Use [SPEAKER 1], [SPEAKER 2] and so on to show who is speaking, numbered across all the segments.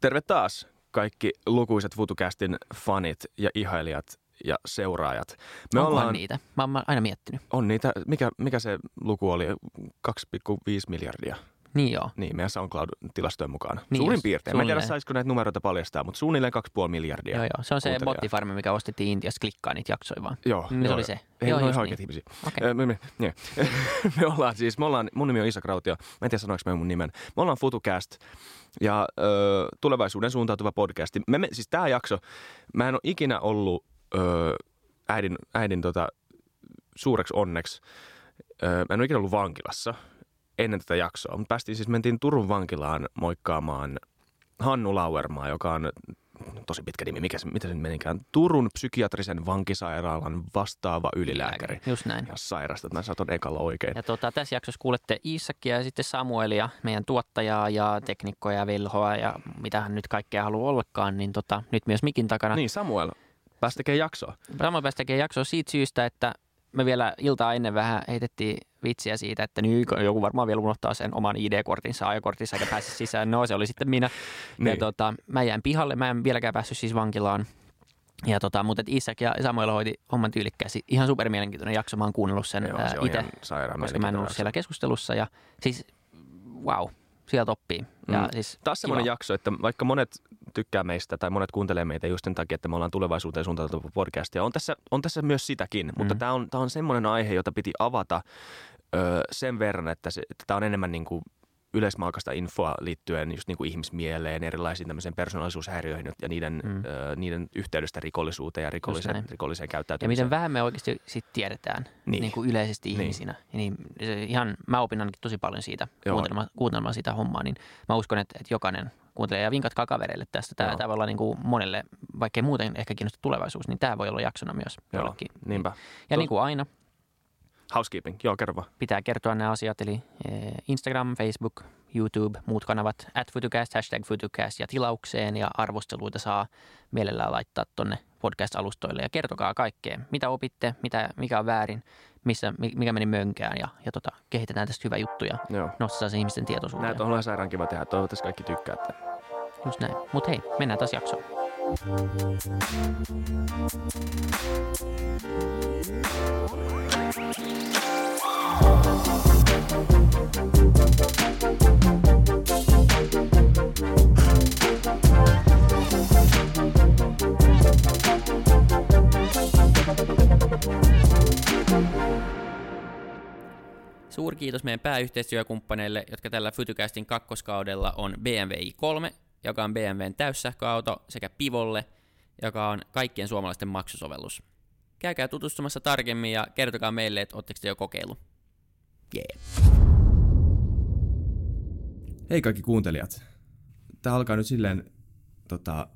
[SPEAKER 1] Terve taas kaikki lukuiset FutuCastin fanit ja ihailijat ja seuraajat.
[SPEAKER 2] Me Onkohan ollaan, niitä? Mä oon aina miettinyt.
[SPEAKER 1] On niitä. Mikä, mikä se luku oli? 2,5 miljardia.
[SPEAKER 2] Niin joo.
[SPEAKER 1] Niin, meidän SoundCloud-tilastojen mukaan. Niin Suurin piirtein. Mä en tiedä, saisiko näitä numeroita paljastaa, mutta suunnilleen 2,5 miljardia.
[SPEAKER 2] Joo, joo. Se on se bottifarmi, mikä ostettiin Intiassa, klikkaa niitä jaksoja vaan.
[SPEAKER 1] Joo.
[SPEAKER 2] Niin
[SPEAKER 1] joo,
[SPEAKER 2] se oli se.
[SPEAKER 1] Ei,
[SPEAKER 2] joo,
[SPEAKER 1] no ihan oikeat ihmisiä.
[SPEAKER 2] Okay.
[SPEAKER 1] Me, me, me, me, ollaan siis, me ollaan, mun nimi on Isak Rautio. Mä en tiedä sanoinko mä mun nimen. Me ollaan FutuCast ja ö, tulevaisuuden suuntautuva podcasti. Me, me, siis tää jakso, mä en ole ikinä ollut ö, äidin, äidin tota, suureksi onneksi. Ö, mä en ole ikinä ollut vankilassa ennen tätä jaksoa. Mutta päästiin siis, mentiin Turun vankilaan moikkaamaan Hannu Lauermaa, joka on tosi pitkä nimi, mikä se, mitä se menikään, Turun psykiatrisen vankisairaalan vastaava ylilääkäri.
[SPEAKER 2] Just näin.
[SPEAKER 1] Ja sairasta, mä saatan ekalla oikein.
[SPEAKER 2] Ja tuota, tässä jaksossa kuulette Iissakia ja sitten Samuelia, meidän tuottajaa ja teknikkoja ja velhoa ja mitä hän nyt kaikkea haluaa ollakaan, niin tota, nyt myös mikin takana.
[SPEAKER 1] Niin, Samuel, pääsi tekemään jaksoa.
[SPEAKER 2] Samuel pääsi tekemään jaksoa siitä syystä, että me vielä iltaa ennen vähän heitettiin vitsiä siitä, että nyt joku varmaan vielä unohtaa sen oman ID-kortinsa ajokortissa eikä pääse sisään. No se oli sitten minä. Niin. Ja tota, mä jäin pihalle, mä en vieläkään päässyt siis vankilaan. Ja tota, mutta Isak ja Samuel hoiti homman tyylikkäästi. Ihan super mielenkiintoinen jakso, mä oon kuunnellut sen itse, koska mä en ollut siellä keskustelussa. Ja siis wow, sieltä oppii. Ja mm. siis
[SPEAKER 1] Taas semmoinen jakso, että vaikka monet tykkää meistä tai monet kuuntelee meitä just sen takia, että me ollaan tulevaisuuteen suuntautuva podcast. Ja on tässä, on tässä myös sitäkin, mm. mutta tämä on, on semmoinen aihe, jota piti avata ö, sen verran, että, se, että tämä on enemmän niin kuin yleismalkaista infoa liittyen just niin kuin ihmismieleen, erilaisiin tämmöisiin persoonallisuushäiriöihin ja niiden, mm. ö, niiden yhteydestä rikollisuuteen ja rikolliseen, rikolliseen käyttäytymiseen.
[SPEAKER 2] Ja miten vähän me oikeasti sit tiedetään niin. Niin kuin yleisesti niin. ihmisinä. Niin se ihan, mä opin ainakin tosi paljon siitä, kuuntelemaan, kuuntelemaan sitä hommaa, niin mä uskon, että, että jokainen kuuntelee ja vinkatkaa kavereille tästä. Tämä, voi olla niin kuin monelle, vaikkei muuten ehkä kiinnosta tulevaisuus, niin tämä voi olla jaksona myös
[SPEAKER 1] Joo, jollekin. Niinpä.
[SPEAKER 2] Ja to... niin kuin aina,
[SPEAKER 1] Housekeeping, joo, kerro vaan.
[SPEAKER 2] Pitää kertoa nämä asiat, eli eh, Instagram, Facebook, YouTube, muut kanavat, at Futucast, hashtag Futucast ja tilaukseen ja arvosteluita saa mielellään laittaa tonne podcast-alustoille ja kertokaa kaikkea, mitä opitte, mitä, mikä on väärin, missä, mikä meni mönkään ja, ja tota, kehitetään tästä hyvä juttu ja nostetaan se ihmisten tietoisuuteen.
[SPEAKER 1] Näitä on sairaan kiva tehdä, toivottavasti kaikki tykkäätte.
[SPEAKER 2] Just näin. Mutta hei, mennään taas jaksoon. Suurkiitos meidän pääyhteistyökumppaneille, jotka tällä Fytycastin kakkoskaudella on BMW i3, joka on BMWn täyssähköauto, sekä Pivolle, joka on kaikkien suomalaisten maksusovellus. Käykää tutustumassa tarkemmin ja kertokaa meille, että oletteko te jo kokeilu. Yeah.
[SPEAKER 1] Hei kaikki kuuntelijat. Tämä alkaa nyt silleen tota,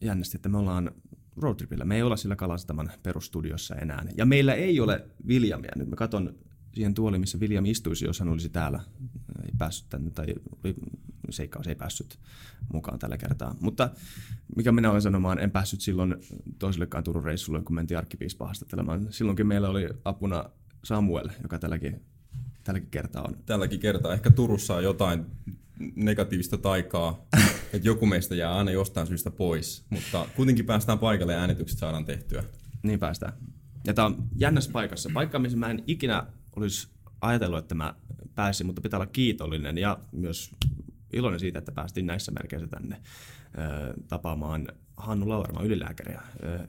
[SPEAKER 1] jännästi, että me ollaan roadtripillä. Me ei olla sillä Kalastaman perustudiossa enää. Ja meillä ei ole Viljamia. Nyt mä katson siihen tuoliin, missä William istuisi, jos hän olisi täällä. Ei päässyt tänne, tai seikkaus ei päässyt mukaan tällä kertaa. Mutta mikä minä olen sanomaan, en päässyt silloin toisellekaan Turun reissulle, kun mentiin arkkipiispaa haastattelemaan. Silloinkin meillä oli apuna Samuel, joka tälläkin, tälläkin kertaa on.
[SPEAKER 3] Tälläkin kertaa. Ehkä Turussa on jotain negatiivista taikaa, että joku meistä jää aina jostain syystä pois, mutta kuitenkin päästään paikalle ja äänitykset saadaan tehtyä.
[SPEAKER 1] Niin päästään. Ja tämä on jännässä paikassa. Paikka, missä mä en ikinä olisi ajatellut, että mä pääsin, mutta pitää olla kiitollinen ja myös iloinen siitä, että päästiin näissä merkeissä tänne tapaamaan Hannu Lauerma, ylilääkäriä,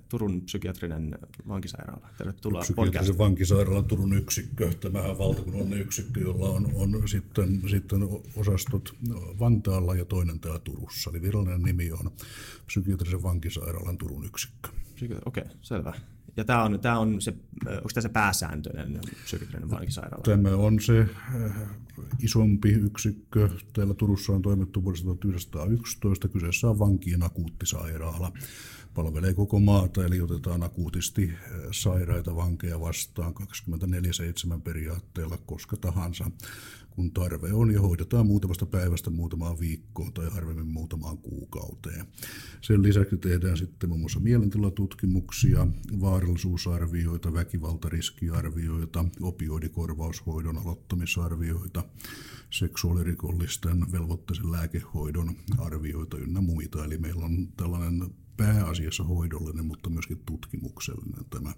[SPEAKER 1] Turun psykiatrinen vankisairaala. Tervetuloa
[SPEAKER 4] Psykiatrisen vankisairaalan Turun yksikkö. Tämähän on valtakunnallinen yksikkö, jolla on, on sitten, sitten osastot Vantaalla ja toinen täällä Turussa. Eli virallinen nimi on Psykiatrisen vankisairaalan Turun yksikkö.
[SPEAKER 1] Okei, okay, selvä. Ja tämä on, tämä on se, onko tämä se pääsääntöinen psykiatrinen vankisairaala?
[SPEAKER 4] Tämä on se isompi yksikkö. Täällä Turussa on toimittu vuodesta 1911. Kyseessä on vankien akuuttisairaala. Palvelee koko maata, eli otetaan akuutisti sairaita vankeja vastaan 24-7 periaatteella koska tahansa kun tarve on, ja hoidetaan muutamasta päivästä muutamaan viikkoon tai harvemmin muutamaan kuukauteen. Sen lisäksi tehdään sitten muun muassa mielentilatutkimuksia, vaarallisuusarvioita, väkivaltariskiarvioita, opioidikorvaushoidon aloittamisarvioita, seksuaalirikollisten velvoitteisen lääkehoidon arvioita ynnä muita. Eli meillä on tällainen pääasiassa hoidollinen, mutta myöskin tutkimuksellinen tämä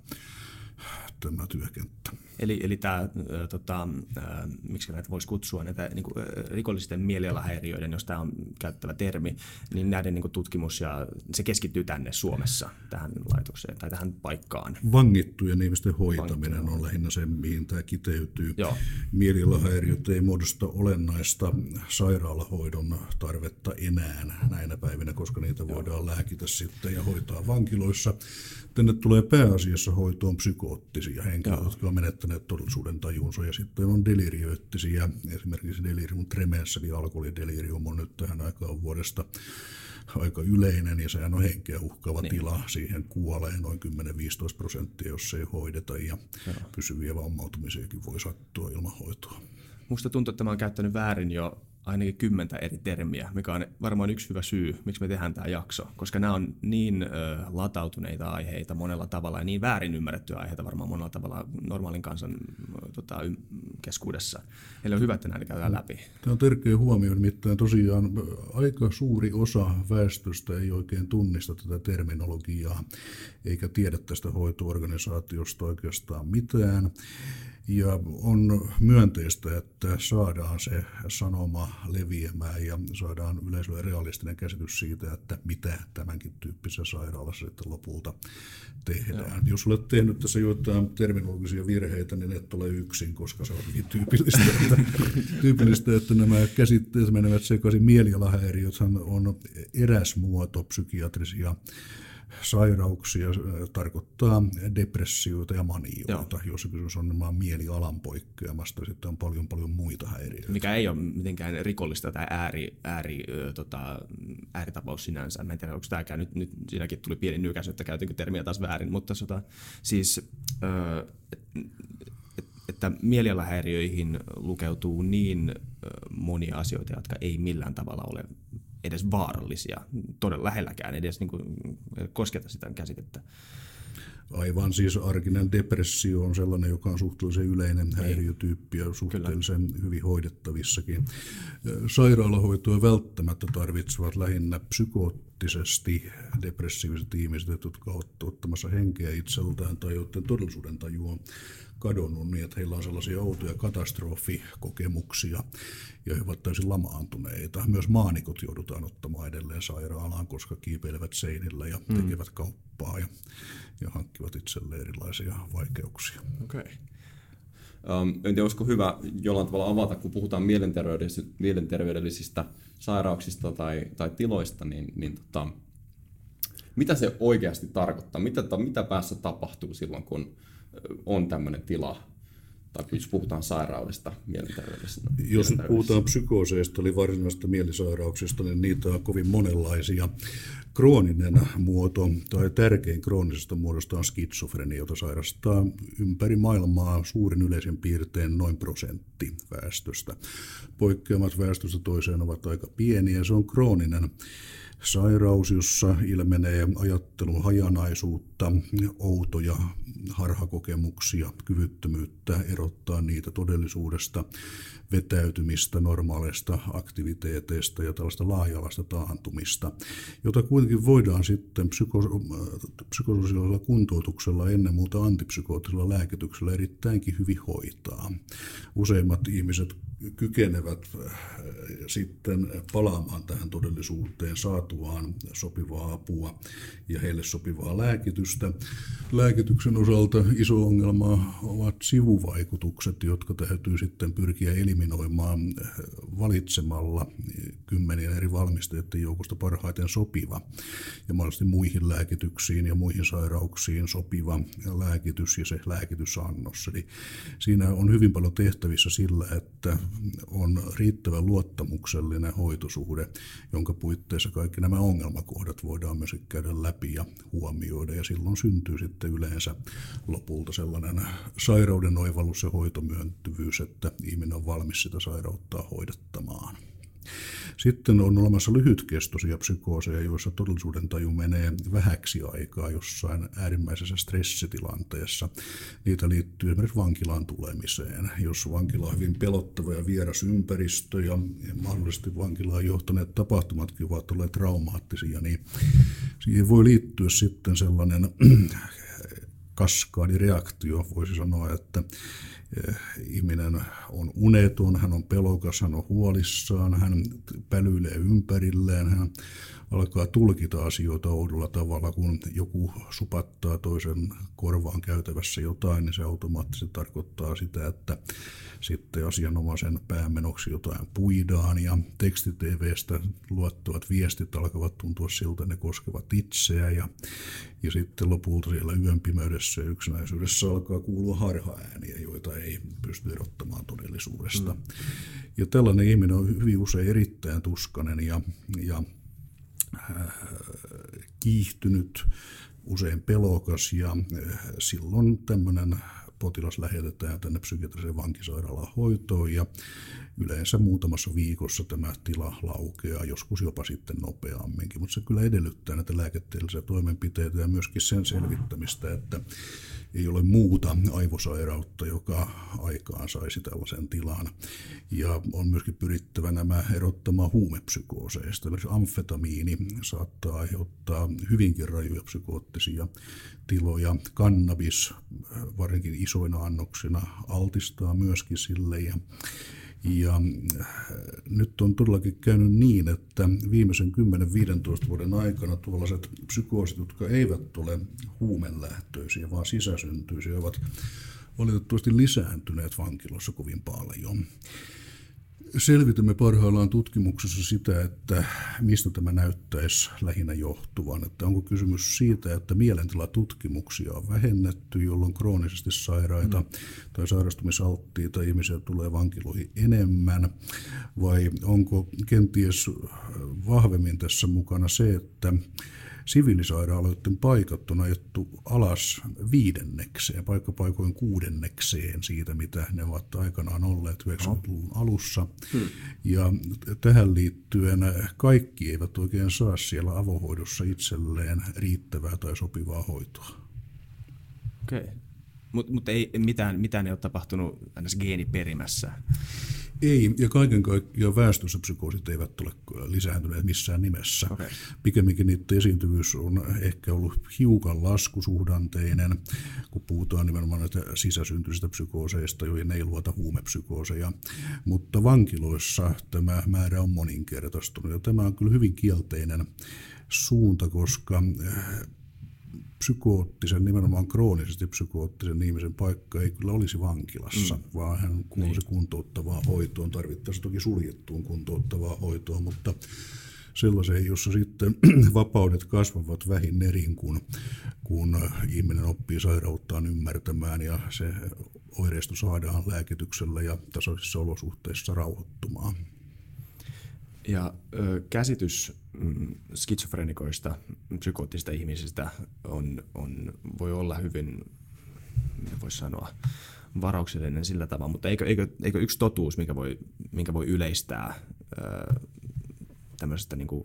[SPEAKER 4] tämä työkenttä.
[SPEAKER 1] Eli, eli tämä, tota, miksi näitä voisi kutsua, näitä niin kuin, rikollisten mielialahäiriöiden, jos tämä on käyttävä termi, niin näiden niin kuin, tutkimus ja se keskittyy tänne Suomessa tähän laitokseen tai tähän paikkaan.
[SPEAKER 4] Vangittujen ihmisten hoitaminen Vangittuja. on lähinnä se, mihin tämä kiteytyy. Joo. Mielialahäiriöt ei muodosta olennaista sairaalahoidon tarvetta enää näinä päivinä, koska niitä voidaan Joo. lääkitä sitten ja hoitaa vankiloissa. Tänne tulee pääasiassa hoitoon psykoottisia henkilöitä, jotka on menettäneet todellisuuden tajunsa. Ja sitten on delirioittisia, esimerkiksi delirium tremens, eli alkoholidelirium on nyt tähän aikaan vuodesta aika yleinen ja sehän on henkeä uhkaava niin. tila. Siihen kuolee noin 10-15 prosenttia, jos se ei hoideta ja Joo. pysyviä vammautumisiakin voi sattua ilman hoitoa.
[SPEAKER 1] Musta tuntuu, että mä oon käyttänyt väärin jo ainakin kymmentä eri termiä, mikä on varmaan yksi hyvä syy, miksi me tehdään tämä jakso, koska nämä on niin ö, latautuneita aiheita monella tavalla ja niin väärin ymmärrettyjä aiheita varmaan monella tavalla normaalin kansan tota, keskuudessa. Eli on hyvä, että näitä käydään läpi.
[SPEAKER 4] Tämä on tärkeä huomio, nimittäin tosiaan aika suuri osa väestöstä ei oikein tunnista tätä terminologiaa eikä tiedä tästä hoitoorganisaatiosta oikeastaan mitään. Ja on myönteistä, että saadaan se sanoma leviämään ja saadaan yleisölle realistinen käsitys siitä, että mitä tämänkin tyyppisessä sairaalassa sitten lopulta tehdään. Joo. Jos olet tehnyt tässä joitain terminologisia virheitä, niin et ole yksin, koska se on hyvin tyypillistä, että, tyypillistä, että nämä käsitteet menevät sekaisin. Mielialahäiriöthän on eräs muoto psykiatrisia sairauksia tarkoittaa depressioita ja manioita, Joo. jos kysymys on nimenomaan mielialan poikkeamasta. Sitten on paljon paljon muita häiriöitä.
[SPEAKER 1] Mikä ei ole mitenkään rikollista tai ääri, ääri, tota, ääritapaus sinänsä. Mä en tiedä, onko tämäkään nyt, nyt siinäkin tuli pieni nykäs, että käytänkö termiä taas väärin, mutta sota, siis, ö, että mielialahäiriöihin lukeutuu niin monia asioita, jotka ei millään tavalla ole edes vaarallisia, todella lähelläkään edes niin kuin, kosketa sitä käsitettä.
[SPEAKER 4] Aivan siis arkinen depressio on sellainen, joka on suhteellisen yleinen niin. häiriötyyppi ja suhteellisen Kyllä. hyvin hoidettavissakin. Sairaalahoitoa välttämättä tarvitsevat lähinnä psykoottisesti depressiiviset ihmiset, jotka ovat ottamassa henkeä itseltään tai joiden todellisuuden taju on kadonnut niin, että heillä on sellaisia outoja katastrofikokemuksia ja he ovat täysin lamaantuneita. Myös maanikot joudutaan ottamaan edelleen sairaalaan, koska kiipeilevät seinillä ja mm. tekevät kauppaa ja, ja hankkivat itselleen erilaisia vaikeuksia.
[SPEAKER 3] Okay. Um, en tiedä, olisiko hyvä jollain tavalla avata, kun puhutaan mielenterveydellisistä, mielenterveydellisistä sairauksista tai, tai tiloista, niin, niin tota, mitä se oikeasti tarkoittaa? Mitä, mitä päässä tapahtuu silloin, kun on tämmöinen tila, tai jos puhutaan sairaudesta, mielenterveydestä.
[SPEAKER 4] Jos nyt puhutaan psykooseista, eli varsinaisista mielisairauksista, niin niitä on kovin monenlaisia. Krooninen muoto tai tärkein kroonisesta muodosta on skitsofrenia, jota sairastaa ympäri maailmaa suurin yleisen piirtein noin prosentti väestöstä. Poikkeamat väestöstä toiseen ovat aika pieniä. Se on krooninen sairaus, jossa ilmenee ajattelun hajanaisuutta, outoja harhakokemuksia, kyvyttömyyttä erottaa niitä todellisuudesta, vetäytymistä normaaleista aktiviteeteista ja tällaista laaja-alaista taantumista, jota kuitenkin voidaan sitten psyko- psykososiaalisella kuntoutuksella, ennen muuta antipsykoottisella lääkityksellä erittäinkin hyvin hoitaa. Useimmat ihmiset kykenevät äh, sitten palaamaan tähän todellisuuteen saatuaan sopivaa apua ja heille sopivaa lääkitystä. Lääkityksen osalta iso ongelma ovat sivuvaikutukset, jotka täytyy sitten pyrkiä eliminoimaan valitsemalla kymmenien eri valmistajien joukosta parhaiten sopiva ja mahdollisesti muihin lääkityksiin ja muihin sairauksiin sopiva lääkitys ja se lääkitysannos. Eli siinä on hyvin paljon tehtävissä sillä, että on riittävän luottamuksellinen hoitosuhde, jonka puitteissa kaikki nämä ongelmakohdat voidaan myös käydä läpi ja huomioida. Ja silloin syntyy sitten yleensä lopulta sellainen sairauden oivallus ja hoitomyöntyvyys, että ihminen on valmis sitä sairauttaa hoidettamaan. Sitten on olemassa lyhytkestoisia psykooseja, joissa todellisuuden taju menee vähäksi aikaa jossain äärimmäisessä stressitilanteessa. Niitä liittyy esimerkiksi vankilaan tulemiseen. Jos vankila on hyvin pelottava ja vieras ympäristö ja mahdollisesti vankilaan johtaneet tapahtumatkin ovat olleet traumaattisia, niin siihen voi liittyä sitten sellainen kaskaadireaktio, voisi sanoa, että ihminen on uneton, hän on pelokas, hän on huolissaan, hän pälyilee ympärilleen, hän alkaa tulkita asioita oudolla tavalla, kun joku supattaa toisen korvaan käytävässä jotain, niin se automaattisesti tarkoittaa sitä, että sitten asianomaisen päämenoksi jotain puidaan ja tekstitvstä luottavat viestit alkavat tuntua siltä, ne koskevat itseä ja, ja sitten lopulta siellä yön pimeydessä ja yksinäisyydessä alkaa kuulua harhaääniä, joita ei pysty erottamaan todellisuudesta. Mm. Ja tällainen ihminen on hyvin usein erittäin tuskanen ja, ja äh, kiihtynyt, usein pelokas ja äh, silloin tämmöinen potilas lähetetään tänne psykiatriseen vankisairaalaan hoitoon ja yleensä muutamassa viikossa tämä tila laukeaa, joskus jopa sitten nopeamminkin, mutta se kyllä edellyttää näitä lääketieteellisiä toimenpiteitä ja myöskin sen selvittämistä, että ei ole muuta aivosairautta, joka aikaan saisi tällaisen tilan. Ja on myöskin pyrittävä nämä erottamaan huumepsykooseista. Esimerkiksi amfetamiini saattaa aiheuttaa hyvinkin rajuja psykoottisia tiloja. Kannabis, varsinkin isoina annoksina, altistaa myöskin sille. Ja ja äh, nyt on todellakin käynyt niin, että viimeisen 10-15 vuoden aikana tuollaiset psykoosit, jotka eivät ole huumelähtöisiä, vaan sisäsyntyisiä, ovat valitettavasti lisääntyneet vankilossa kovin paljon selvitämme parhaillaan tutkimuksessa sitä, että mistä tämä näyttäisi lähinnä johtuvan. Että onko kysymys siitä, että mielentilatutkimuksia on vähennetty, jolloin kroonisesti sairaita mm. tai sairastumisalttiita ihmisiä tulee vankiloihin enemmän, vai onko kenties vahvemmin tässä mukana se, että siviilisairaaloiden paikat on ajettu alas viidennekseen, paikkapaikoin kuudennekseen siitä, mitä ne ovat aikanaan olleet 90-luvun alussa. Hmm. Ja tähän liittyen kaikki eivät oikein saa siellä avohoidossa itselleen riittävää tai sopivaa hoitoa.
[SPEAKER 1] Okei. Okay. Mutta mut ei mitään, mitään ei ole tapahtunut geeniperimässä.
[SPEAKER 4] Ei, ja kaiken kaikkiaan väestössä psykoosit eivät ole lisääntyneet missään nimessä. Okay. Pikemminkin niiden esiintyvyys on ehkä ollut hiukan laskusuhdanteinen, kun puhutaan nimenomaan näitä sisäsyntyisistä psykooseista, joihin ei luota huumepsykooseja. Mutta vankiloissa tämä määrä on moninkertaistunut, ja tämä on kyllä hyvin kielteinen suunta, koska psykoottisen, nimenomaan kroonisesti psykoottisen ihmisen paikka ei kyllä olisi vankilassa, mm. vaan hän kuuluisi niin. kuntouttavaan hoitoon, tarvittaisiin toki suljettuun kuntouttavaan hoitoon, mutta sellaiseen, jossa sitten vapaudet kasvavat vähin erin, kun, kun ihminen oppii sairauttaan ymmärtämään ja se oireisto saadaan lääkityksellä ja tasaisissa olosuhteissa rauhoittumaan.
[SPEAKER 1] Ja ö, käsitys mm, skitsofrenikoista, psykoottisista ihmisistä on, on, voi olla hyvin, voisi sanoa, varauksellinen sillä tavalla, mutta eikö, eikö, eikö yksi totuus, minkä voi, minkä voi yleistää ö, tämmöisestä niin kuin,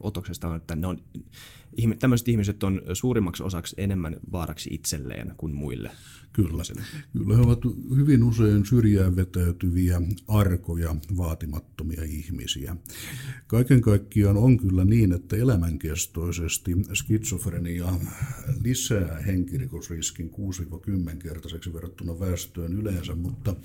[SPEAKER 1] otoksesta on, että ne on, tämmöiset ihmiset on suurimmaksi osaksi enemmän vaaraksi itselleen kuin muille.
[SPEAKER 4] Kyllä. Kyllä he ovat hyvin usein syrjään vetäytyviä, arkoja, vaatimattomia ihmisiä. Kaiken kaikkiaan on kyllä niin, että elämänkestoisesti skitsofrenia lisää henkirikosriskin 6-10 kertaiseksi verrattuna väestöön yleensä, mutta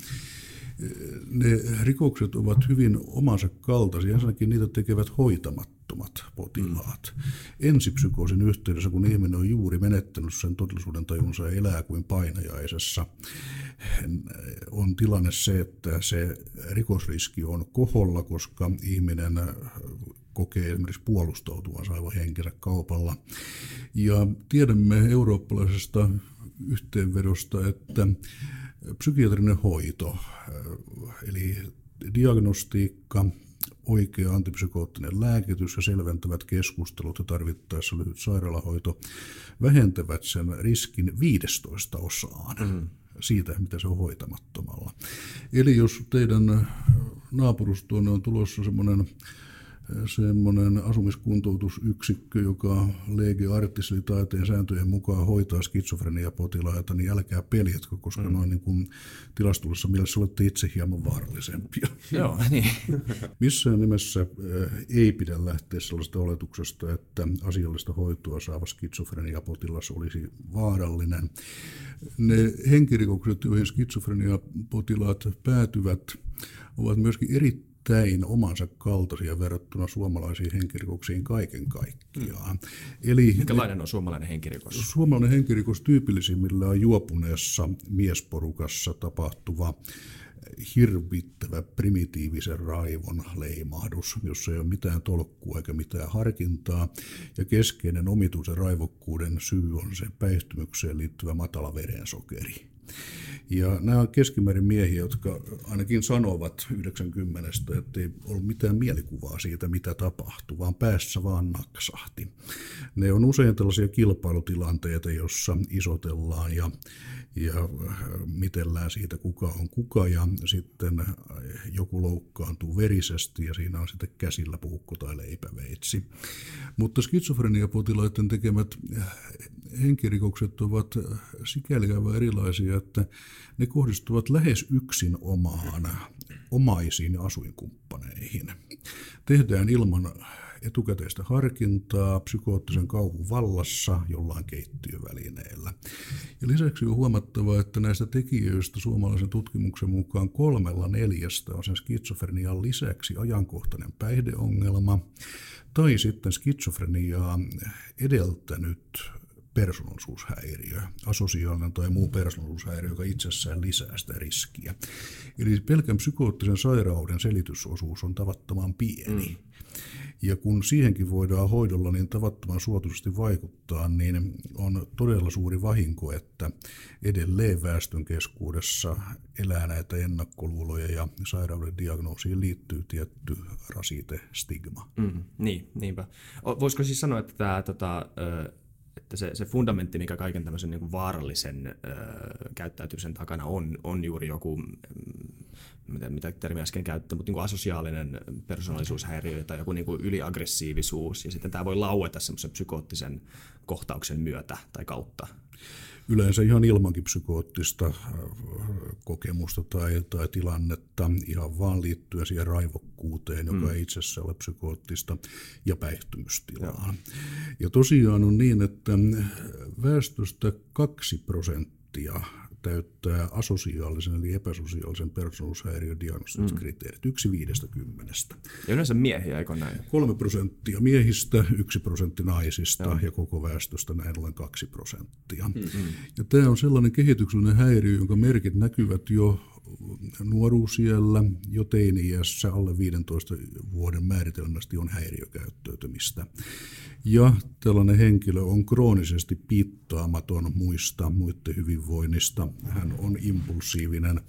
[SPEAKER 4] ne rikokset ovat hyvin omansa kaltaisia. Ensinnäkin niitä tekevät hoitamattomat potilaat. Mm. Ensipsykoosin yhteydessä, kun ihminen on juuri menettänyt sen todellisuuden tajunsa ja elää kuin painajaisessa, on tilanne se, että se rikosriski on koholla, koska ihminen kokee esimerkiksi puolustautuvansa aivan henkensä kaupalla. Ja tiedämme eurooppalaisesta yhteenvedosta, että psykiatrinen hoito, eli diagnostiikka, oikea antipsykoottinen lääkitys ja selventävät keskustelut ja tarvittaessa lyhyt sairaalahoito vähentävät sen riskin 15 osaan. Mm. siitä, mitä se on hoitamattomalla. Eli jos teidän naapurustoon on tulossa semmoinen semmoinen asumiskuntoutusyksikkö, joka lege artis eli taiteen sääntöjen mukaan hoitaa skitsofreniapotilaita, niin älkää peljetkö, koska mm. noin niin kuin tilastollisessa mielessä olette itse hieman vaarallisempia.
[SPEAKER 1] Joo, niin.
[SPEAKER 4] Missään nimessä eh, ei pidä lähteä sellaista oletuksesta, että asiallista hoitoa saava skitsofreniapotilas olisi vaarallinen. Ne henkirikokset, joihin skitsofreniapotilaat päätyvät, ovat myöskin erittäin erittäin omansa kaltaisia verrattuna suomalaisiin henkirikoksiin kaiken kaikkiaan. Mm.
[SPEAKER 1] Eli Minkälainen on suomalainen henkirikos?
[SPEAKER 4] Suomalainen henkirikos tyypillisimmillä on juopuneessa miesporukassa tapahtuva hirvittävä primitiivisen raivon leimahdus, jossa ei ole mitään tolkkua eikä mitään harkintaa. Ja keskeinen omituisen raivokkuuden syy on se päihtymykseen liittyvä matala verensokeri. Ja nämä on keskimäärin miehiä, jotka ainakin sanovat 90, että ei ollut mitään mielikuvaa siitä, mitä tapahtui, vaan päässä vaan naksahti. Ne on usein tällaisia kilpailutilanteita, jossa isotellaan ja, ja mitellään siitä, kuka on kuka, ja sitten joku loukkaantuu verisesti, ja siinä on sitten käsillä puukko tai leipäveitsi. Mutta skitsofreniapotilaiden tekemät henkirikokset ovat sikäli aivan erilaisia, että ne kohdistuvat lähes yksin omaan omaisiin ja asuinkumppaneihin. Tehdään ilman etukäteistä harkintaa psykoottisen kauhun vallassa jollain keittiövälineellä. Ja lisäksi on huomattava, että näistä tekijöistä suomalaisen tutkimuksen mukaan kolmella neljästä on sen skitsofrenian lisäksi ajankohtainen päihdeongelma tai sitten skitsofreniaa edeltänyt persoonallisuushäiriö, asosiaalinen tai muu persoonallisuushäiriö, joka itsessään lisää sitä riskiä. Eli pelkän psykoottisen sairauden selitysosuus on tavattoman pieni. Mm. Ja kun siihenkin voidaan hoidolla niin tavattoman suotuisesti vaikuttaa, niin on todella suuri vahinko, että edelleen väestön keskuudessa elää näitä ennakkoluuloja ja sairauden diagnoosiin liittyy tietty rasite, stigma.
[SPEAKER 1] Mm, niin, niinpä. Voisiko siis sanoa, että tämä tota, että se, se fundamentti, mikä kaiken tämmöisen niin kuin vaarallisen ö, käyttäytymisen takana on, on juuri joku, mm, mitä, mitä termi äsken käyttää, mutta niin kuin asosiaalinen persoonallisuushäiriö tai joku niin kuin yliaggressiivisuus, ja sitten tämä voi laueta semmoisen psykoottisen kohtauksen myötä tai kautta
[SPEAKER 4] yleensä ihan ilmankin psykoottista äh, kokemusta tai, tai tilannetta ihan vaan liittyen siihen raivokkuuteen, joka mm. ei itsessä ole psykoottista, ja päihtymystilaan. Ja tosiaan on niin, että väestöstä kaksi prosenttia täyttää asosiaalisen eli epäsosiaalisen persoonallisuushäiriön diagnostiset mm. kriteerit, yksi viidestä kymmenestä.
[SPEAKER 1] Ja yleensä miehiä, eikö näin?
[SPEAKER 4] Kolme prosenttia miehistä, yksi prosentti naisista Joo. ja koko väestöstä näin ollen kaksi prosenttia. Mm-hmm. Ja tämä on sellainen kehityksellinen häiriö, jonka merkit näkyvät jo nuoruusiellä, jo teini-iässä alle 15 vuoden määritelmästi on häiriökäyttäytymistä. Ja tällainen henkilö on kroonisesti piittaamaton muista muiden hyvinvoinnista. Hän on impulsiivinen,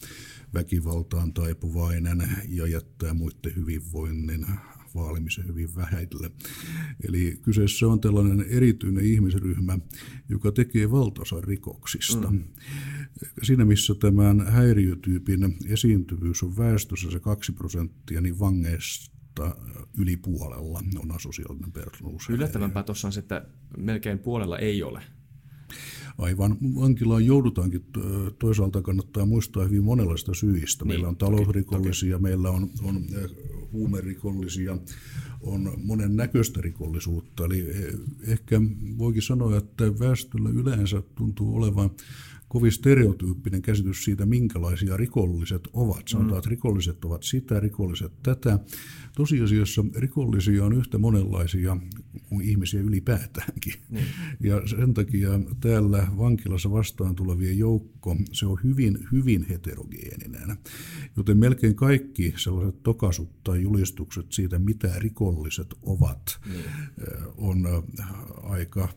[SPEAKER 4] väkivaltaan taipuvainen ja jättää muiden hyvinvoinnin vaalimisen hyvin vähäille. Eli kyseessä on tällainen erityinen ihmisryhmä, joka tekee valtaosan rikoksista. Mm. Siinä missä tämän häiriötyypin esiintyvyys on väestössä se 2 prosenttia, niin vangeista yli puolella on asosiaalinen persoonallisuus.
[SPEAKER 1] Yllättävämpää tuossa on se, että melkein puolella ei ole.
[SPEAKER 4] Aivan. Vankilaan joudutaankin. Toisaalta kannattaa muistaa hyvin monenlaista syistä. Niin, meillä on talousrikollisia, toki, meillä on, on huumerikollisia, on monen näköistä rikollisuutta. Eli ehkä voikin sanoa, että väestöllä yleensä tuntuu olevan kovin stereotyyppinen käsitys siitä, minkälaisia rikolliset ovat. Sanotaan, mm. että rikolliset ovat sitä, rikolliset tätä. Tosiasiassa rikollisia on yhtä monenlaisia kuin ihmisiä ylipäätäänkin. Mm. Ja sen takia täällä vankilassa vastaan tulevien joukko, se on hyvin, hyvin heterogeeninen. Joten melkein kaikki sellaiset tokasut tai julistukset siitä, mitä rikolliset ovat, mm. on aika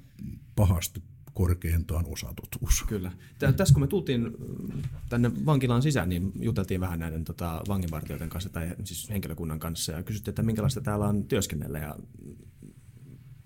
[SPEAKER 4] pahasti korkeintaan osatotuus.
[SPEAKER 1] Kyllä. Tässä kun me tultiin mm, tänne vankilaan sisään, niin juteltiin vähän näiden tota, vanginvartijoiden kanssa tai siis henkilökunnan kanssa ja kysyttiin, että minkälaista täällä on työskennellä. Ja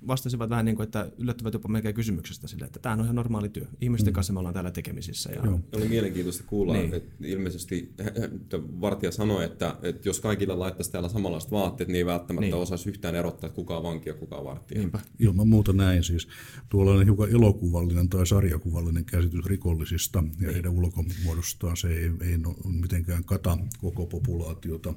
[SPEAKER 1] vastasivat vähän niin kuin, että yllättyvät jopa melkein kysymyksestä sille, että tämä on ihan normaali työ. Ihmisten mm. kanssa me ollaan täällä tekemisissä. Ja... Joo.
[SPEAKER 3] Oli mielenkiintoista kuulla, niin. että ilmeisesti että Vartija sanoi, että, että jos kaikilla laittaisi täällä samanlaiset vaatteet, niin ei välttämättä niin. osaisi yhtään erottaa, että kuka on vanki ja kuka on vartija.
[SPEAKER 4] Niinpä. Ilman muuta näin siis. Tuolla on hiukan elokuvallinen tai sarjakuvallinen käsitys rikollisista ja heidän ulkomuodostaan. Se ei, ei no, mitenkään kata koko populaatiota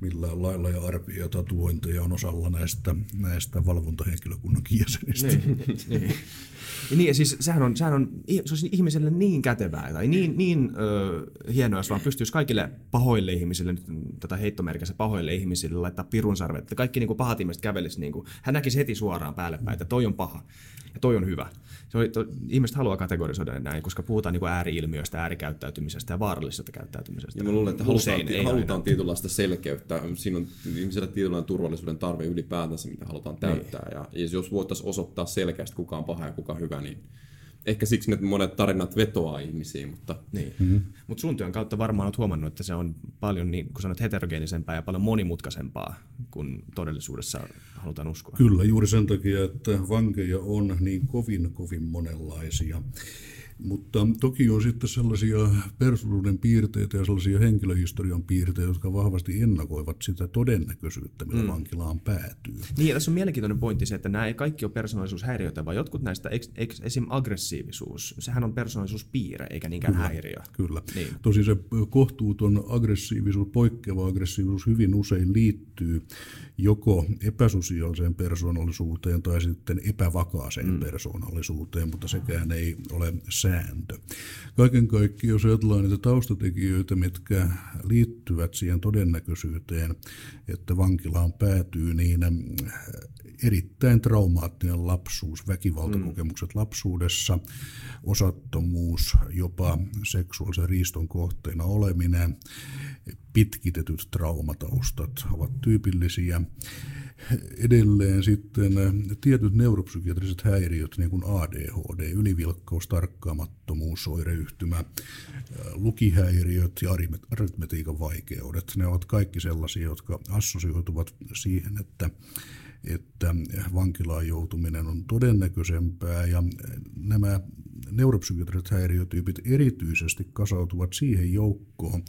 [SPEAKER 4] millään lailla ja arpia ja tatuointeja on osalla näistä, näistä valvontahenkilökunnan jäsenistä. Niin,
[SPEAKER 1] niin. Ja niin, ja siis sehän on, sehän on se olisi ihmiselle niin kätevää tai niin, niin ö, hienoa, jos vaan pystyisi kaikille pahoille ihmisille, nyt tätä heittomerkissä pahoille ihmisille laittaa pirunsarvet, että kaikki niin kuin pahat ihmiset kävelisi, niin kuin, hän näkisi heti suoraan päälle päin, että toi on paha ja toi on hyvä se on, to, ihmiset haluaa kategorisoida näin, koska puhutaan niin ääri-ilmiöistä, äärikäyttäytymisestä ja vaarallisesta käyttäytymisestä.
[SPEAKER 3] Ja mä luulen, että halutaan, Usein, halutaan tietynlaista selkeyttä. Siinä on ihmisellä tietynlainen turvallisuuden tarve ylipäätänsä, mitä halutaan niin. täyttää. Niin. Ja jos voitaisiin osoittaa selkeästi, kuka on paha ja kuka on hyvä, niin ehkä siksi ne monet tarinat vetoaa ihmisiin. Mutta
[SPEAKER 1] niin. mm-hmm. Mut sun työn kautta varmaan olet huomannut, että se on paljon, niin kuin sanot, heterogeenisempää ja paljon monimutkaisempaa kuin todellisuudessa halutaan uskoa.
[SPEAKER 4] Kyllä, juuri sen takia, että vankeja on niin kovin, kovin monenlaisia. Mutta toki on sitten sellaisia persoonallisuuden piirteitä ja sellaisia henkilöhistorian piirteitä, jotka vahvasti ennakoivat sitä todennäköisyyttä, millä mm. vankilaan päätyy.
[SPEAKER 1] Niin, ja tässä on mielenkiintoinen pointti se, että nämä ei kaikki ole persoonallisuushäiriöitä, vaan jotkut näistä, esim. aggressiivisuus, sehän on persoonallisuuspiirre, eikä niinkään
[SPEAKER 4] kyllä,
[SPEAKER 1] häiriö.
[SPEAKER 4] Kyllä. Niin. Tosi se kohtuuton aggressiivisuus, poikkeava aggressiivisuus hyvin usein liittyy joko epäsosiaaliseen persoonallisuuteen tai sitten epävakaaseen mm. persoonallisuuteen, mutta sekään ei ole sääntö. Kaiken kaikkiaan, jos ajatellaan niitä taustatekijöitä, mitkä liittyvät siihen todennäköisyyteen, että vankilaan päätyy, niin äh, erittäin traumaattinen lapsuus, väkivaltakokemukset mm. lapsuudessa, osattomuus, jopa seksuaalisen riiston kohteena oleminen, pitkitetyt traumataustat ovat tyypillisiä. Edelleen sitten äh, tietyt neuropsykiatriset häiriöt, niin kuin ADHD, ylivilkkaus, tarkkaamattomuus, oireyhtymä, äh, lukihäiriöt ja aritmetiikan vaikeudet, ne ovat kaikki sellaisia, jotka assosioituvat siihen, että että vankilaan joutuminen on todennäköisempää ja nämä neuropsykiatriset häiriötyypit erityisesti kasautuvat siihen joukkoon,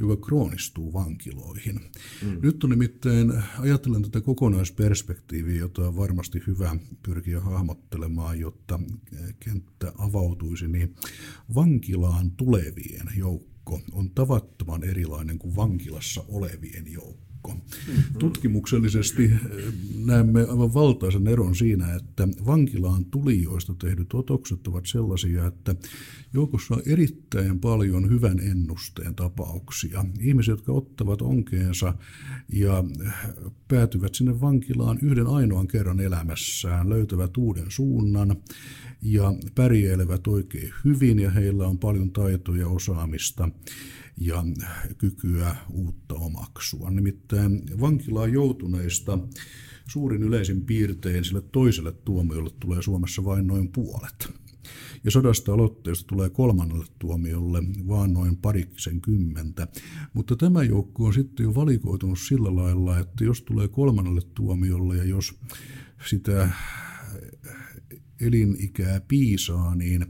[SPEAKER 4] joka kroonistuu vankiloihin. Mm. Nyt on nimittäin, ajattelen tätä kokonaisperspektiiviä, jota on varmasti hyvä pyrkiä hahmottelemaan, jotta kenttä avautuisi, niin vankilaan tulevien joukko on tavattoman erilainen kuin vankilassa olevien joukko Mm-hmm. Tutkimuksellisesti eh, näemme aivan valtaisen eron siinä, että vankilaan tulijoista tehdyt otokset ovat sellaisia, että joukossa on erittäin paljon hyvän ennusteen tapauksia. Ihmisiä, jotka ottavat onkeensa ja eh, päätyvät sinne vankilaan yhden ainoan kerran elämässään, löytävät uuden suunnan ja pärjäilevät oikein hyvin ja heillä on paljon taitoja ja osaamista ja kykyä uutta omaksua. Nimittäin vankilaan joutuneista suurin yleisin piirtein sille toiselle tuomiolle tulee Suomessa vain noin puolet. Ja sodasta aloitteesta tulee kolmannelle tuomiolle vaan noin pariksen kymmentä. Mutta tämä joukko on sitten jo valikoitunut sillä lailla, että jos tulee kolmannelle tuomiolle ja jos sitä elinikää piisaa, niin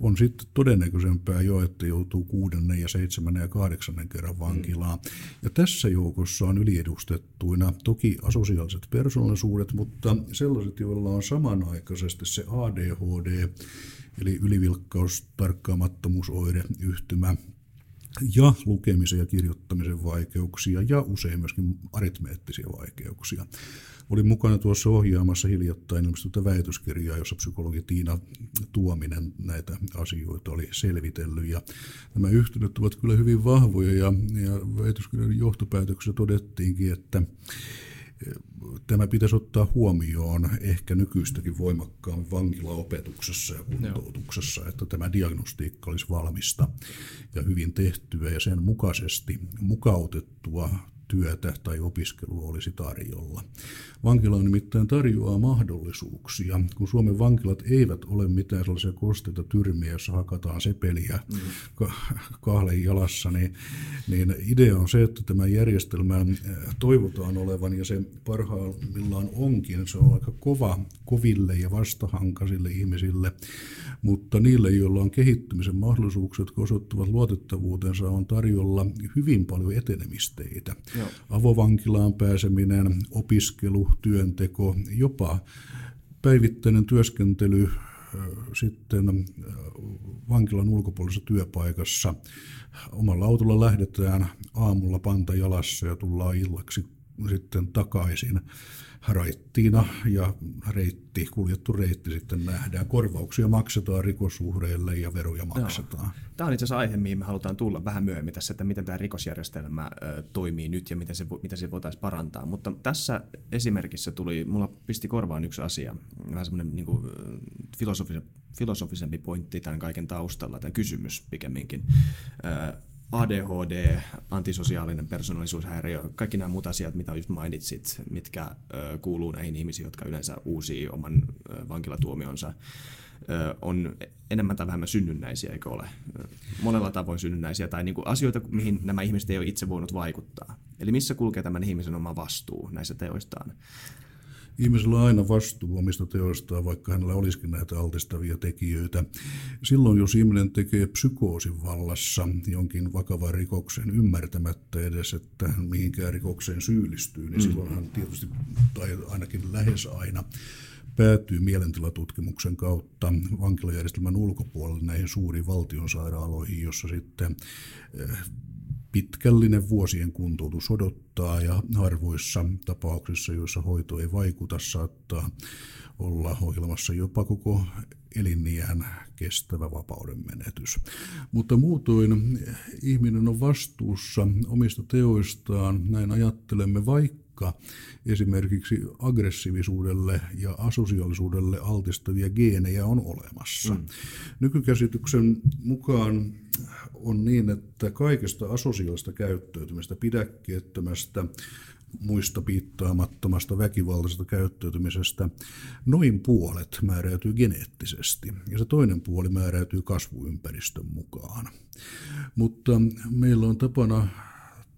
[SPEAKER 4] on sitten todennäköisempää jo, että joutuu kuudennen ja seitsemännen ja kahdeksannen kerran vankilaan. Mm. Ja tässä joukossa on yliedustettuina toki asosiaaliset persoonallisuudet, mutta sellaiset, joilla on samanaikaisesti se ADHD, eli ylivilkkaus, tarkkaamattomuusoire, yhtymä, ja lukemisen ja kirjoittamisen vaikeuksia ja usein myöskin aritmeettisia vaikeuksia. Olin mukana tuossa ohjaamassa hiljattain ilmestystä väitöskirjaa, jossa psykologi Tiina Tuominen näitä asioita oli selvitellyt. Ja nämä yhtälöt ovat kyllä hyvin vahvoja ja, ja väitöskirjan johtopäätöksessä todettiinkin, että tämä pitäisi ottaa huomioon ehkä nykyistäkin voimakkaan vankilaopetuksessa ja kuntoutuksessa, että tämä diagnostiikka olisi valmista ja hyvin tehtyä ja sen mukaisesti mukautettua työtä tai opiskelua olisi tarjolla. Vankila nimittäin tarjoaa mahdollisuuksia. Kun Suomen vankilat eivät ole mitään sellaisia kosteita tyrmiä, jossa hakataan sepeliä mm. kahlen jalassa, niin, niin idea on se, että tämä järjestelmä toivotaan olevan ja se parhaimmillaan onkin. Se on aika kova koville ja vastahankaisille ihmisille, mutta niille, joilla on kehittymisen mahdollisuuksia, jotka osoittavat luotettavuutensa, on tarjolla hyvin paljon etenemisteitä. Avovankilaan pääseminen, opiskelu, työnteko, jopa päivittäinen työskentely sitten vankilan ulkopuolisessa työpaikassa. Omalla autolla lähdetään aamulla panta jalassa ja tullaan illaksi sitten takaisin raittiina ja reitti, kuljettu reitti sitten nähdään. Korvauksia maksetaan rikosuhreille ja veroja maksetaan. Joo.
[SPEAKER 1] Tämä on itse asiassa aihe, mihin me halutaan tulla vähän myöhemmin tässä, että miten tämä rikosjärjestelmä toimii nyt ja miten se, miten se voitaisiin parantaa. Mutta tässä esimerkissä tuli, mulla pisti korvaan yksi asia, vähän semmoinen niin kuin, filosofisempi pointti tämän kaiken taustalla, tämä kysymys pikemminkin. Ö, ADHD, antisosiaalinen persoonallisuushäiriö, kaikki nämä muut asiat, mitä just mainitsit, mitkä kuuluu näihin ihmisiin, jotka yleensä uusii oman vankilatuomionsa, on enemmän tai vähemmän synnynnäisiä, eikö ole? Monella tavoin synnynnäisiä tai niin kuin asioita, mihin nämä ihmiset ei ole itse voinut vaikuttaa. Eli missä kulkee tämän ihmisen oma vastuu näissä teoistaan?
[SPEAKER 4] Ihmisellä on aina vastuu omista teoistaan, vaikka hänellä olisikin näitä altistavia tekijöitä. Silloin, jos ihminen tekee psykoosin vallassa jonkin vakavan rikoksen ymmärtämättä edes, että mihinkään rikokseen syyllistyy, niin mm. silloin hän tietysti, tai ainakin lähes aina, päätyy mielentilatutkimuksen kautta vankilajärjestelmän ulkopuolelle näihin suuriin valtionsairaaloihin, jossa sitten eh, pitkällinen vuosien kuntoutus odottaa ja harvoissa tapauksissa, joissa hoito ei vaikuta, saattaa olla ohjelmassa jopa koko eliniän kestävä vapauden menetys. Mutta muutoin ihminen on vastuussa omista teoistaan, näin ajattelemme, vaikka esimerkiksi aggressiivisuudelle ja asosiaalisuudelle altistavia geenejä on olemassa. Mm. Nykykäsityksen mukaan on niin, että kaikesta asosiaalista käyttäytymistä, pidäkkeettömästä, muista piittaamattomasta väkivaltaisesta käyttäytymisestä noin puolet määräytyy geneettisesti ja se toinen puoli määräytyy kasvuympäristön mukaan. Mutta meillä on tapana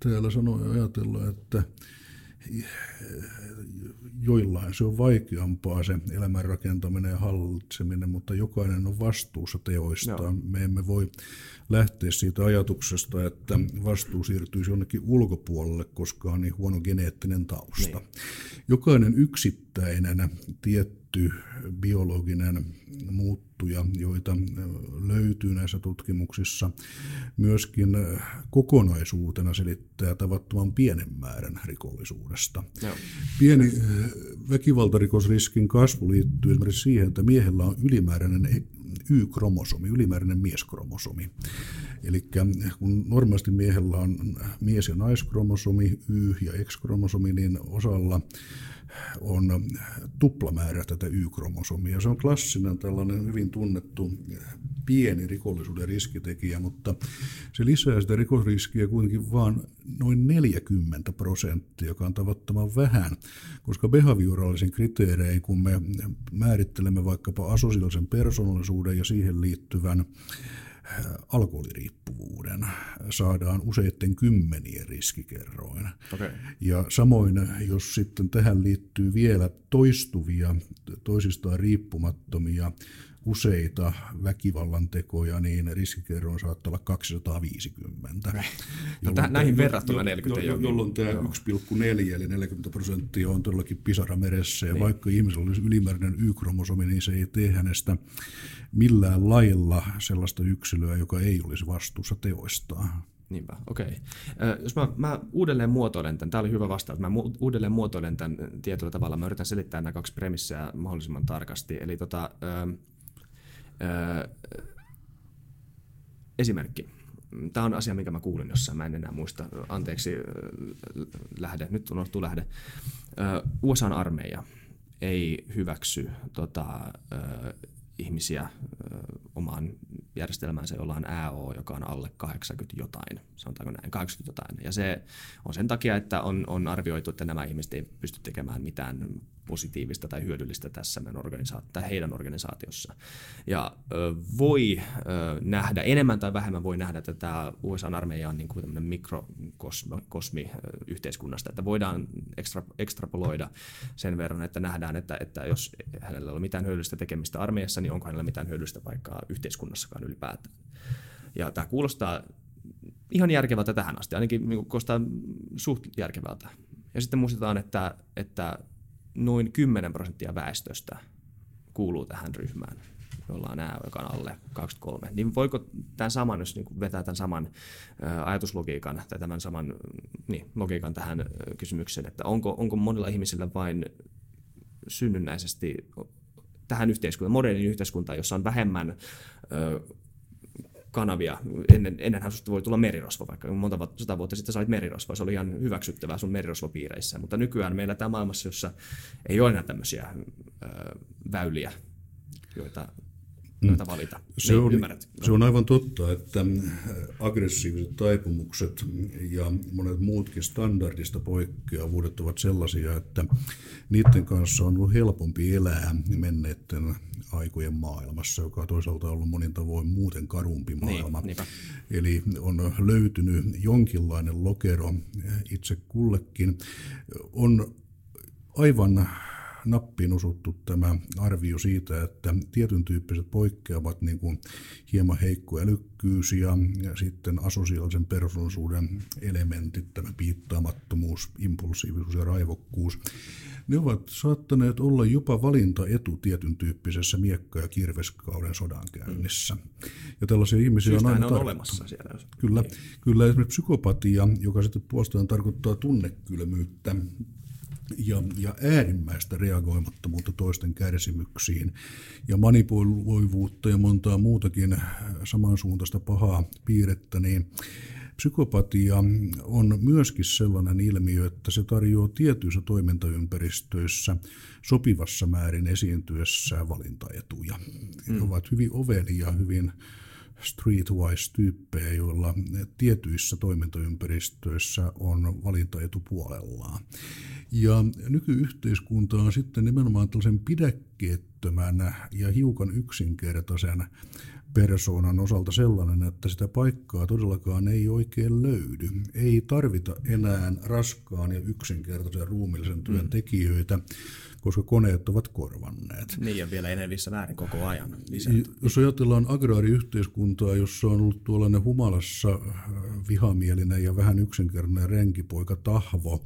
[SPEAKER 4] täällä sanoa ja ajatella, että joillain se on vaikeampaa se elämän rakentaminen ja hallitseminen, mutta jokainen on vastuussa teoistaan. Joo. Me emme voi lähteä siitä ajatuksesta, että vastuu siirtyisi jonnekin ulkopuolelle, koska on niin huono geneettinen tausta. Niin. Jokainen yksittäinen tietty biologinen muuttuja, joita löytyy näissä tutkimuksissa, myöskin kokonaisuutena selittää tavattoman pienen määrän rikollisuudesta. Joo. Pieni väkivaltarikosriskin kasvu liittyy esimerkiksi siihen, että miehellä on ylimääräinen Y-kromosomi, ylimääräinen mieskromosomi. Eli kun normaalisti miehellä on mies- ja naiskromosomi, Y- ja X-kromosomi, niin osalla on tuplamäärä tätä Y-kromosomia. Se on klassinen tällainen hyvin tunnettu pieni rikollisuuden riskitekijä, mutta se lisää sitä rikosriskiä kuitenkin vain noin 40 prosenttia, joka on tavattoman vähän, koska behavioraalisen kriteerein, kun me määrittelemme vaikkapa asosiaalisen persoonallisuuden ja siihen liittyvän alkoholiriippuvuuden saadaan useiden kymmenien riskikerroin. Okay. Ja samoin, jos sitten tähän liittyy vielä toistuvia, toisistaan riippumattomia useita väkivallan tekoja, niin riskikerroin saattaa olla 250. No,
[SPEAKER 1] jolloin, näihin verrattuna 40 jo, jo,
[SPEAKER 4] Jolloin tämä 1,4 eli 40 prosenttia on todellakin pisara meressä. Ja niin. vaikka ihmisellä olisi ylimääräinen Y-kromosomi, niin se ei tee hänestä millään lailla sellaista yksilöä, joka ei olisi vastuussa teoistaan.
[SPEAKER 1] Niinpä, okei. Okay. Jos mä, mä uudelleen muotoilen tämän, tämä oli hyvä vastaus, mä uudelleen muotoilen tämän tietyllä tavalla, mä yritän selittää nämä kaksi premissiä mahdollisimman tarkasti. Eli tota, esimerkki. Tämä on asia, minkä mä kuulin jossain, mä en enää muista. Anteeksi, lähde, nyt unohtuu lähde. USAn armeija ei hyväksy tota, ihmisiä omaan järjestelmäänsä, jolla on AO, joka on alle 80 jotain, sanotaanko näin, 80 jotain. Ja se on sen takia, että on, on arvioitu, että nämä ihmiset ei pysty tekemään mitään positiivista tai hyödyllistä tässä meidän organisaatio, tai heidän organisaatiossa. Ja ö, voi ö, nähdä, enemmän tai vähemmän voi nähdä, että tämä USA-armeija on niin kuin mikrokosmi yhteiskunnasta, että voidaan ekstra, ekstrapoloida sen verran, että nähdään, että, että jos hänellä ei ole mitään hyödyllistä tekemistä armeijassa, niin onko hänellä mitään hyödyllistä paikkaa yhteiskunnassakaan ylipäätään. Ja tämä kuulostaa ihan järkevältä tähän asti, ainakin niin kuulostaa suht järkevältä. Ja sitten muistetaan, että, että noin 10 prosenttia väestöstä kuuluu tähän ryhmään, jolla on ää, joka on alle 23. Niin voiko tämän saman, jos niin vetää tämän saman ajatuslogiikan tai tämän saman niin, logiikan tähän kysymykseen, että onko, onko monilla ihmisillä vain synnynnäisesti tähän yhteiskuntaan, modernin yhteiskuntaan, jossa on vähemmän kanavia. Ennen, ennenhän susta voi tulla merirosvo, vaikka monta sata vuotta sitten sait merirosvoa, se oli ihan hyväksyttävää sun merirosvopiireissä, mutta nykyään meillä tämä maailmassa, jossa ei ole enää tämmöisiä ö, väyliä, joita joita valita.
[SPEAKER 4] Se niin, on, ymmärrät. se on aivan totta, että aggressiiviset taipumukset ja monet muutkin standardista poikkeavuudet ovat sellaisia, että niiden kanssa on ollut helpompi elää menneiden aikojen maailmassa, joka on toisaalta ollut monin tavoin muuten karumpi niin, maailma. Niin, Eli on löytynyt jonkinlainen lokero itse kullekin. On aivan nappiin osuttu tämä arvio siitä, että tietyn tyyppiset poikkeavat niin kuin hieman heikko älykkyys ja, ja sitten asosiaalisen persoonallisuuden elementit, tämä piittaamattomuus, impulsiivisuus ja raivokkuus, ne ovat saattaneet olla jopa valintaetu tietyn tyyppisessä miekka- ja kirveskauden sodankäynnissä. Ja tällaisia ihmisiä on aina
[SPEAKER 1] on olemassa siellä.
[SPEAKER 4] Kyllä, kyllä esimerkiksi psykopatia, joka sitten puolestaan tarkoittaa tunnekylmyyttä, ja, ja äärimmäistä reagoimattomuutta toisten kärsimyksiin ja manipuloivuutta ja montaa muutakin samansuuntaista pahaa piirrettä, niin psykopatia on myöskin sellainen ilmiö, että se tarjoaa tietyissä toimintaympäristöissä sopivassa määrin esiintyessä valintaetuja. Mm. Ne ovat hyvin ovelia, hyvin streetwise-tyyppejä, joilla tietyissä toimintaympäristöissä on valintaetu puolellaan. Ja nykyyhteiskunta on sitten nimenomaan tällaisen pidäkkeettömän ja hiukan yksinkertaisen persoonan osalta sellainen, että sitä paikkaa todellakaan ei oikein löydy. Ei tarvita enää raskaan ja yksinkertaisen ruumillisen työn mm. tekijöitä, koska koneet ovat korvanneet.
[SPEAKER 1] Niin ja vielä enenevissä määrin koko ajan
[SPEAKER 4] lisääntyy. Jos ajatellaan agraariyhteiskuntaa, jossa on ollut tuollainen humalassa äh, vihamielinen ja vähän yksinkertainen renkipoika Tahvo,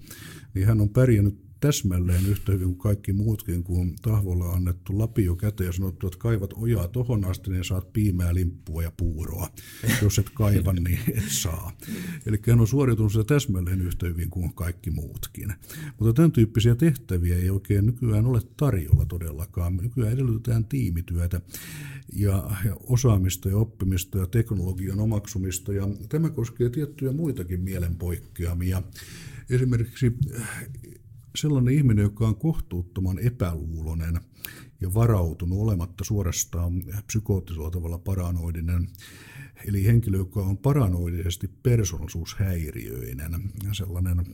[SPEAKER 4] niin hän on pärjännyt täsmälleen yhtä hyvin kuin kaikki muutkin, kun Tahvolla on annettu lapio käteen ja sanottu, että kaivat ojaa tohon asti, niin saat piimää, limppua ja puuroa. Jos et kaiva, niin et saa. Eli hän on suoriutunut sitä täsmälleen yhtä hyvin kuin kaikki muutkin. Mutta tämän tyyppisiä tehtäviä ei oikein nykyään ole tarjolla todellakaan. Nykyään edellytetään tiimityötä ja, ja osaamista ja oppimista ja teknologian omaksumista. Ja tämä koskee tiettyjä muitakin mielenpoikkeamia. Esimerkiksi sellainen ihminen, joka on kohtuuttoman epäluulonen ja varautunut olematta suorastaan psykoottisella tavalla paranoidinen, eli henkilö, joka on paranoidisesti persoonallisuushäiriöinen, sellainen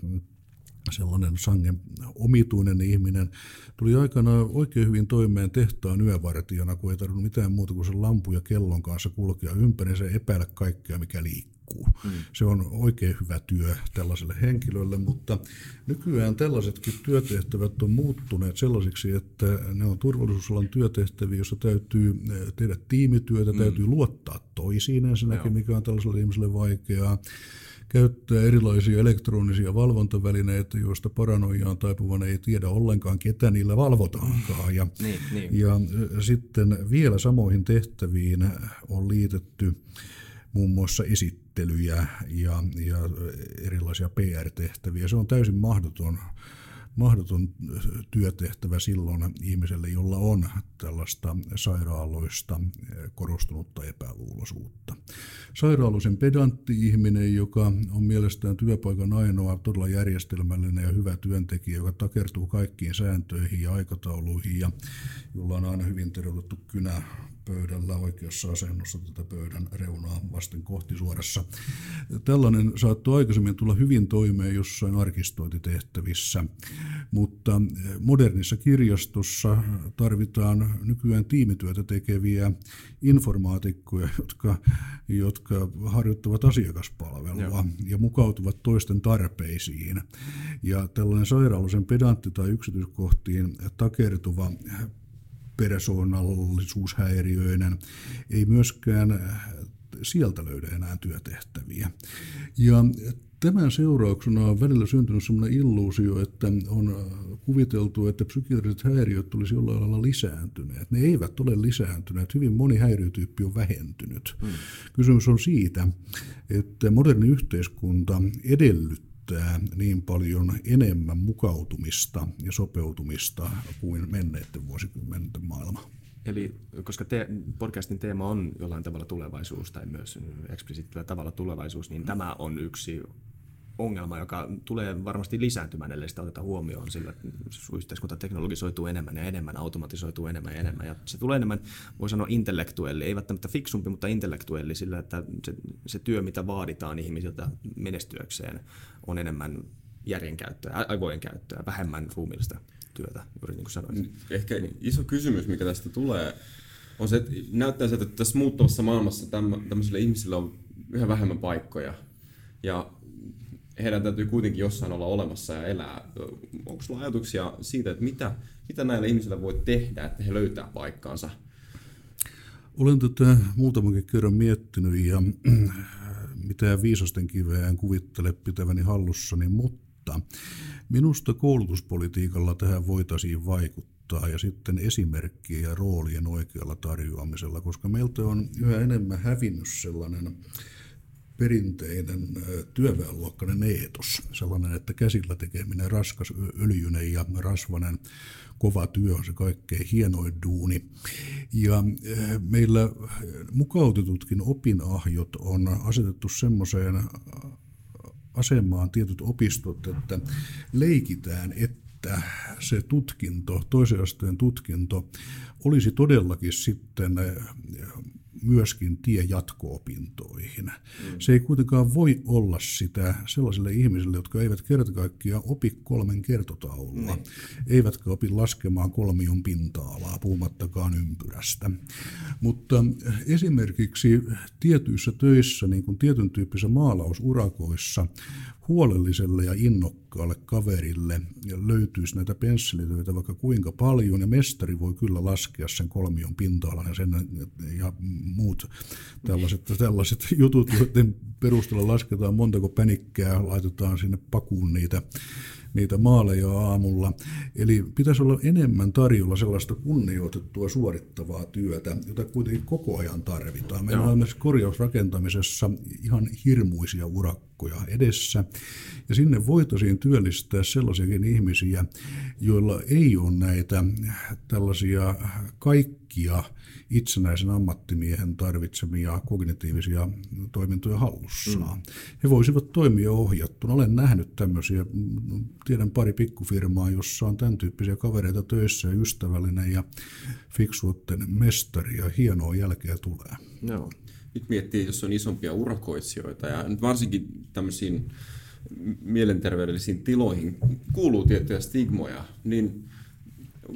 [SPEAKER 4] sellainen sangen omituinen ihminen, tuli aikanaan oikein hyvin toimeen tehtaan yövartijana, kun ei tarvinnut mitään muuta kuin sen lampu ja kellon kanssa kulkea ympäriinsä ja epäillä kaikkea, mikä liikkuu liikkuu. Mm. Se on oikein hyvä työ tällaiselle henkilölle, mutta nykyään tällaisetkin työtehtävät on muuttuneet sellaisiksi, että ne on turvallisuusalan työtehtäviä, joissa täytyy eh, tehdä tiimityötä, mm. täytyy luottaa toisiin ensinnäkin, mikä on tällaiselle ihmiselle vaikeaa käyttää erilaisia elektronisia valvontavälineitä, joista paranoiaan taipuvan ei tiedä ollenkaan, ketä niillä valvotaankaan. Ja, niin, niin. ja eh, sitten vielä samoihin tehtäviin on liitetty muun muassa esittelyjä ja, ja erilaisia PR-tehtäviä. Se on täysin mahdoton, mahdoton työtehtävä silloin ihmiselle, jolla on tällaista sairaaloista korostunutta epäluuloisuutta. Sairaaloisen pedantti ihminen, joka on mielestään työpaikan ainoa todella järjestelmällinen ja hyvä työntekijä, joka takertuu kaikkiin sääntöihin ja aikatauluihin ja jolla on aina hyvin terotettu kynä pöydällä oikeassa asennossa tätä pöydän reunaa vasten kohti suorassa. Tällainen saattoi aikaisemmin tulla hyvin toimeen jossain arkistointitehtävissä, mutta modernissa kirjastossa tarvitaan nykyään tiimityötä tekeviä informaatikkoja, jotka, jotka harjoittavat asiakaspalvelua Joo. ja mukautuvat toisten tarpeisiin. Ja tällainen sairaalloisen pedantti tai yksityiskohtiin takertuva persoonallisuushäiriöinen, ei myöskään sieltä löydä enää työtehtäviä. Ja Tämän seurauksena on välillä syntynyt sellainen illuusio, että on kuviteltu, että psykiatriset häiriöt tulisi jollain lailla lisääntyneet. Ne eivät ole lisääntyneet. Hyvin moni häiriötyyppi on vähentynyt. Hmm. Kysymys on siitä, että moderni yhteiskunta edellyttää edellyttää niin paljon enemmän mukautumista ja sopeutumista kuin menneiden vuosikymmenten maailma.
[SPEAKER 1] Eli koska te, podcastin teema on jollain tavalla tulevaisuus tai myös eksplisiittillä tavalla tulevaisuus, niin tämä on yksi ongelma, joka tulee varmasti lisääntymään, ellei sitä oteta huomioon, sillä yhteiskunta teknologisoituu enemmän ja enemmän, automatisoituu enemmän ja enemmän, ja se tulee enemmän, voi sanoa intellektuelli, ei välttämättä fiksumpi, mutta intellektuelli, sillä että se, se työ, mitä vaaditaan ihmisiltä menestyäkseen, on enemmän järjen käyttöä, aivojen käyttöä, vähemmän ruumiillista työtä, juuri niin kuin sanoit. Mm,
[SPEAKER 3] ehkä iso kysymys, mikä tästä tulee, on se, että näyttää siltä, että tässä muuttuvassa maailmassa tämmöisille ihmisille on yhä vähemmän paikkoja. Ja heidän täytyy kuitenkin jossain olla olemassa ja elää. Onko sulla ajatuksia siitä, että mitä, mitä näille ihmisille voi tehdä, että he löytää paikkaansa?
[SPEAKER 4] Olen tätä muutamankin kerran miettinyt ja mitään viisasten kiveä en kuvittele pitäväni hallussani, mutta minusta koulutuspolitiikalla tähän voitaisiin vaikuttaa ja sitten esimerkkien ja roolien oikealla tarjoamisella, koska meiltä on yhä enemmän hävinnyt sellainen perinteinen työväenluokkainen eetos, sellainen, että käsillä tekeminen, raskas, öljyinen ja rasvanen kova työ on se kaikkein hienoin duuni. Ja meillä mukautetutkin opinahjot on asetettu semmoiseen asemaan tietyt opistot, että leikitään, että se tutkinto, toisen asteen tutkinto, olisi todellakin sitten myöskin tie jatko-opintoihin. Mm. Se ei kuitenkaan voi olla sitä sellaisille ihmisille, jotka eivät kerta kaikkiaan opi kolmen kertotaulua, mm. eivätkä opi laskemaan kolmion pinta-alaa, puhumattakaan ympyrästä. Mutta esimerkiksi tietyissä töissä, niin kuin tietyn tyyppisissä maalausurakoissa, huolelliselle ja innokkaalle kaverille löytyisi näitä pensselitöitä vaikka kuinka paljon, ja mestari voi kyllä laskea sen kolmion pinta-alan ja, sen, ja muut tällaiset, tällaiset jutut, joiden perusteella lasketaan montako pänikkää, laitetaan sinne pakuun niitä niitä maaleja aamulla. Eli pitäisi olla enemmän tarjolla sellaista kunnioitettua suorittavaa työtä, jota kuitenkin koko ajan tarvitaan. Meillä on myös korjausrakentamisessa ihan hirmuisia urakkoja edessä. Ja sinne voitaisiin työllistää sellaisiakin ihmisiä, joilla ei ole näitä tällaisia kaikkia itsenäisen ammattimiehen tarvitsemia kognitiivisia toimintoja hallussaan. Mm. He voisivat toimia ohjattuna. Olen nähnyt tämmöisiä, tiedän pari pikkufirmaa, jossa on tämän tyyppisiä kavereita töissä ja ystävällinen ja fiksuotten mestari ja hienoa jälkeä tulee.
[SPEAKER 3] Joo. Nyt miettii, jos on isompia urakoitsijoita ja nyt varsinkin tämmöisiin mielenterveydellisiin tiloihin kuuluu tiettyjä stigmoja, niin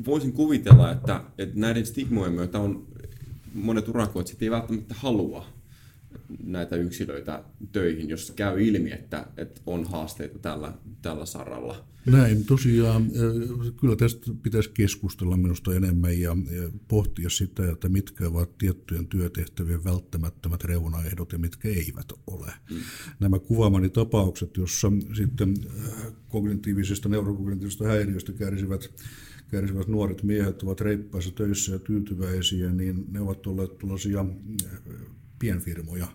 [SPEAKER 3] voisin kuvitella, että, että näiden stigmojen myötä on monet urakoitsijat ei välttämättä halua näitä yksilöitä töihin, jos käy ilmi, että, että on haasteita tällä, tällä saralla.
[SPEAKER 4] Näin, tosiaan kyllä tästä pitäisi keskustella minusta enemmän ja pohtia sitä, että mitkä ovat tiettyjen työtehtävien välttämättömät reunaehdot ja mitkä eivät ole. Mm. Nämä kuvaamani tapaukset, jossa sitten kognitiivisesta, neurokognitiivisesta häiriöstä kärsivät kärsivät nuoret miehet ovat reippaissa töissä ja tyytyväisiä, niin ne ovat olleet tällaisia äh, pienfirmoja,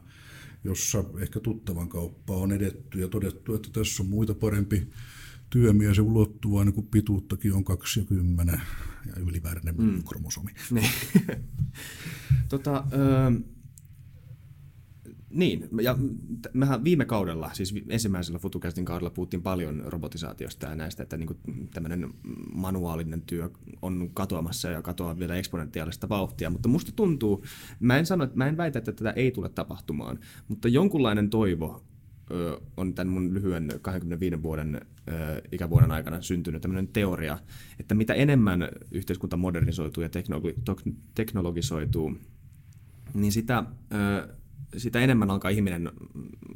[SPEAKER 4] jossa ehkä tuttavan kauppa on edetty ja todettu, että tässä on muita parempi työmies ja ulottuvainen, kun pituuttakin on 20 ja yliväärinen mm. kromosomi.
[SPEAKER 1] Niin. tota, öö, niin, ja mehän viime kaudella, siis ensimmäisellä FutuCastin kaudella puhuttiin paljon robotisaatiosta ja näistä, että niinku tämmöinen manuaalinen työ on katoamassa ja katoaa vielä eksponentiaalista vauhtia, mutta musta tuntuu, mä en sano, mä en väitä, että tätä ei tule tapahtumaan, mutta jonkunlainen toivo on tämän mun lyhyen 25 vuoden ikävuoden aikana syntynyt tämmöinen teoria, että mitä enemmän yhteiskunta modernisoituu ja teknologi- teknologisoituu, niin sitä sitä enemmän alkaa ihminen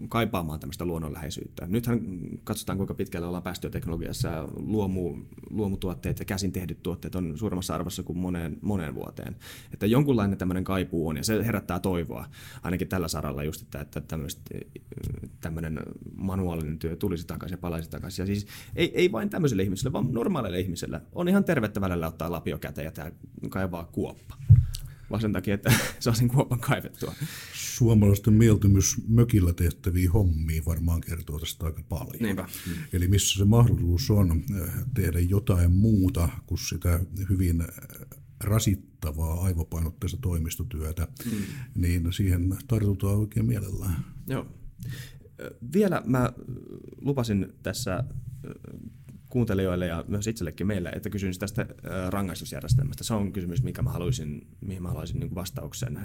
[SPEAKER 1] kaipaamaan tämmöistä luonnonläheisyyttä. Nythän katsotaan, kuinka pitkälle ollaan päästy teknologiassa. Luomu, luomutuotteet ja käsin tehdyt tuotteet on suuremmassa arvossa kuin moneen, moneen vuoteen. Että jonkunlainen tämmöinen kaipuu on, ja se herättää toivoa, ainakin tällä saralla just, että, että tämmöinen manuaalinen työ tulisi takaisin ja palaisi takaisin. Ja siis ei, ei vain tämmöiselle ihmiselle, vaan normaaleille ihmiselle. On ihan tervettä välillä ottaa lapio käteen ja kaivaa kuoppa vaan sen takia, että saa sen kuopan kaivettua.
[SPEAKER 4] Suomalaisten mieltymys mökillä tehtäviä hommia varmaan kertoo tästä aika paljon.
[SPEAKER 1] Niinpä.
[SPEAKER 4] Eli missä se mahdollisuus on äh, tehdä jotain muuta kuin sitä hyvin äh, rasittavaa aivopainotteista toimistotyötä, mm. niin siihen tartutaan oikein mielellään.
[SPEAKER 1] Joo. Vielä mä lupasin tässä kuuntelijoille ja myös itsellekin meille, että kysyn tästä rangaistusjärjestelmästä. Se on kysymys, mikä mä haluaisin, mihin mä haluaisin niin vastauksen.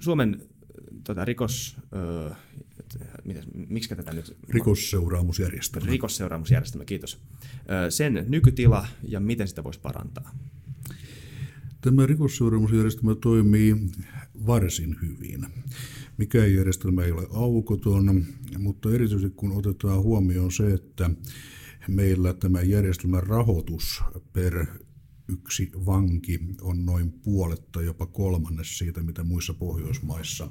[SPEAKER 1] Suomen tota, rikos... miksi tätä nyt...
[SPEAKER 4] Rikosseuraamusjärjestelmä.
[SPEAKER 1] Rikosseuraamusjärjestelmä, kiitos. Sen nykytila ja miten sitä voisi parantaa?
[SPEAKER 4] Tämä rikosseuraamusjärjestelmä toimii varsin hyvin. Mikään järjestelmä ei ole aukoton, mutta erityisesti kun otetaan huomioon se, että meillä tämä järjestelmän rahoitus per yksi vanki on noin puoletta, jopa kolmannes siitä, mitä muissa Pohjoismaissa,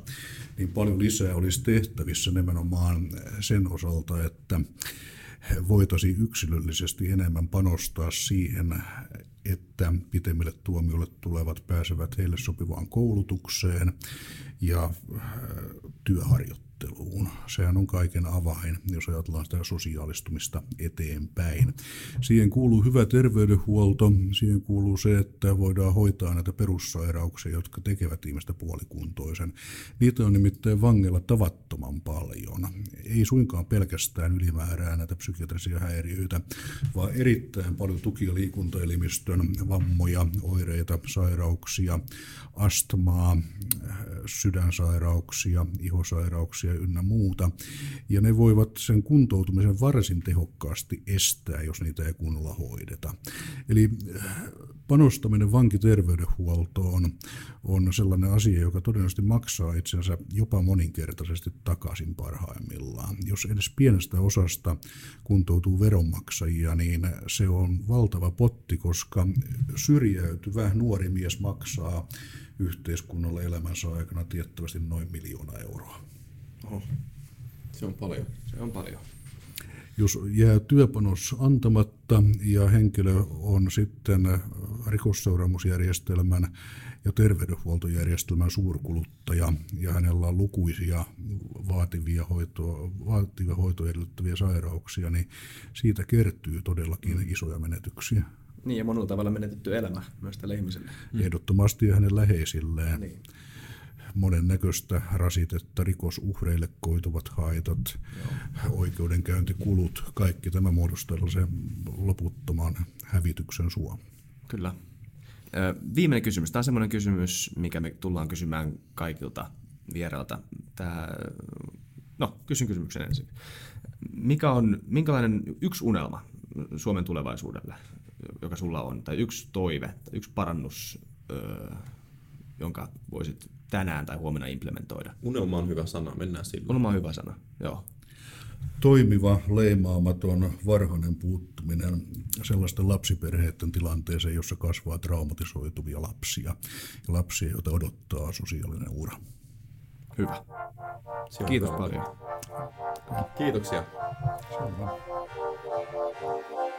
[SPEAKER 4] niin paljon lisää olisi tehtävissä nimenomaan sen osalta, että voitaisiin yksilöllisesti enemmän panostaa siihen, että pitemmille tuomiolle tulevat pääsevät heille sopivaan koulutukseen ja äh, työharjoitteluun ajatteluun. Sehän on kaiken avain, jos ajatellaan sitä sosiaalistumista eteenpäin. Siihen kuuluu hyvä terveydenhuolto, siihen kuuluu se, että voidaan hoitaa näitä perussairauksia, jotka tekevät ihmistä puolikuntoisen. Niitä on nimittäin vangella tavattoman paljon. Ei suinkaan pelkästään ylimäärää näitä psykiatrisia häiriöitä, vaan erittäin paljon tuki- ja liikuntaelimistön vammoja, oireita, sairauksia, astmaa, sydänsairauksia, ihosairauksia ynnä muuta. Ja ne voivat sen kuntoutumisen varsin tehokkaasti estää, jos niitä ei kunnolla hoideta. Eli äh, panostaminen vankiterveydenhuoltoon on sellainen asia, joka todennäköisesti maksaa itsensä jopa moninkertaisesti takaisin parhaimmillaan. Jos edes pienestä osasta kuntoutuu veronmaksajia, niin se on valtava potti, koska syrjäytyvä nuori mies maksaa yhteiskunnalle elämänsä aikana tiettävästi noin miljoona euroa.
[SPEAKER 1] Oho. Se on paljon. Se on paljon.
[SPEAKER 4] Jos jää työpanos antamatta ja henkilö on sitten rikosseuraamusjärjestelmän ja terveydenhuoltojärjestelmän suurkuluttaja ja hänellä on lukuisia vaativia, hoitoa, vaativia hoitoa edellyttäviä sairauksia, niin siitä kertyy todellakin isoja menetyksiä.
[SPEAKER 1] Niin ja monella tavalla menetetty elämä myös tälle ihmiselle.
[SPEAKER 4] Ehdottomasti ja hänen läheisilleen. Niin monennäköistä rasitetta, rikosuhreille koituvat haitat, Joo. oikeudenkäyntikulut, kaikki tämä muodostaa sen loputtoman hävityksen suo.
[SPEAKER 1] Kyllä. Viimeinen kysymys. Tämä on sellainen kysymys, mikä me tullaan kysymään kaikilta vierailta. Tämä, no, kysyn kysymyksen ensin. Mikä on, minkälainen yksi unelma Suomen tulevaisuudelle, joka sulla on, tai yksi toive, tai yksi parannus, jonka voisit tänään tai huomenna implementoida.
[SPEAKER 3] Unelma on hyvä sana, mennään sillä.
[SPEAKER 1] Unelma on hyvä sana, joo.
[SPEAKER 4] Toimiva, leimaamaton, varhainen puuttuminen sellaisten lapsiperheiden tilanteeseen, jossa kasvaa traumatisoituvia lapsia ja lapsia, joita odottaa sosiaalinen ura.
[SPEAKER 1] Hyvä. Kiitos paljon.
[SPEAKER 3] Kiitoksia.
[SPEAKER 4] Selvä.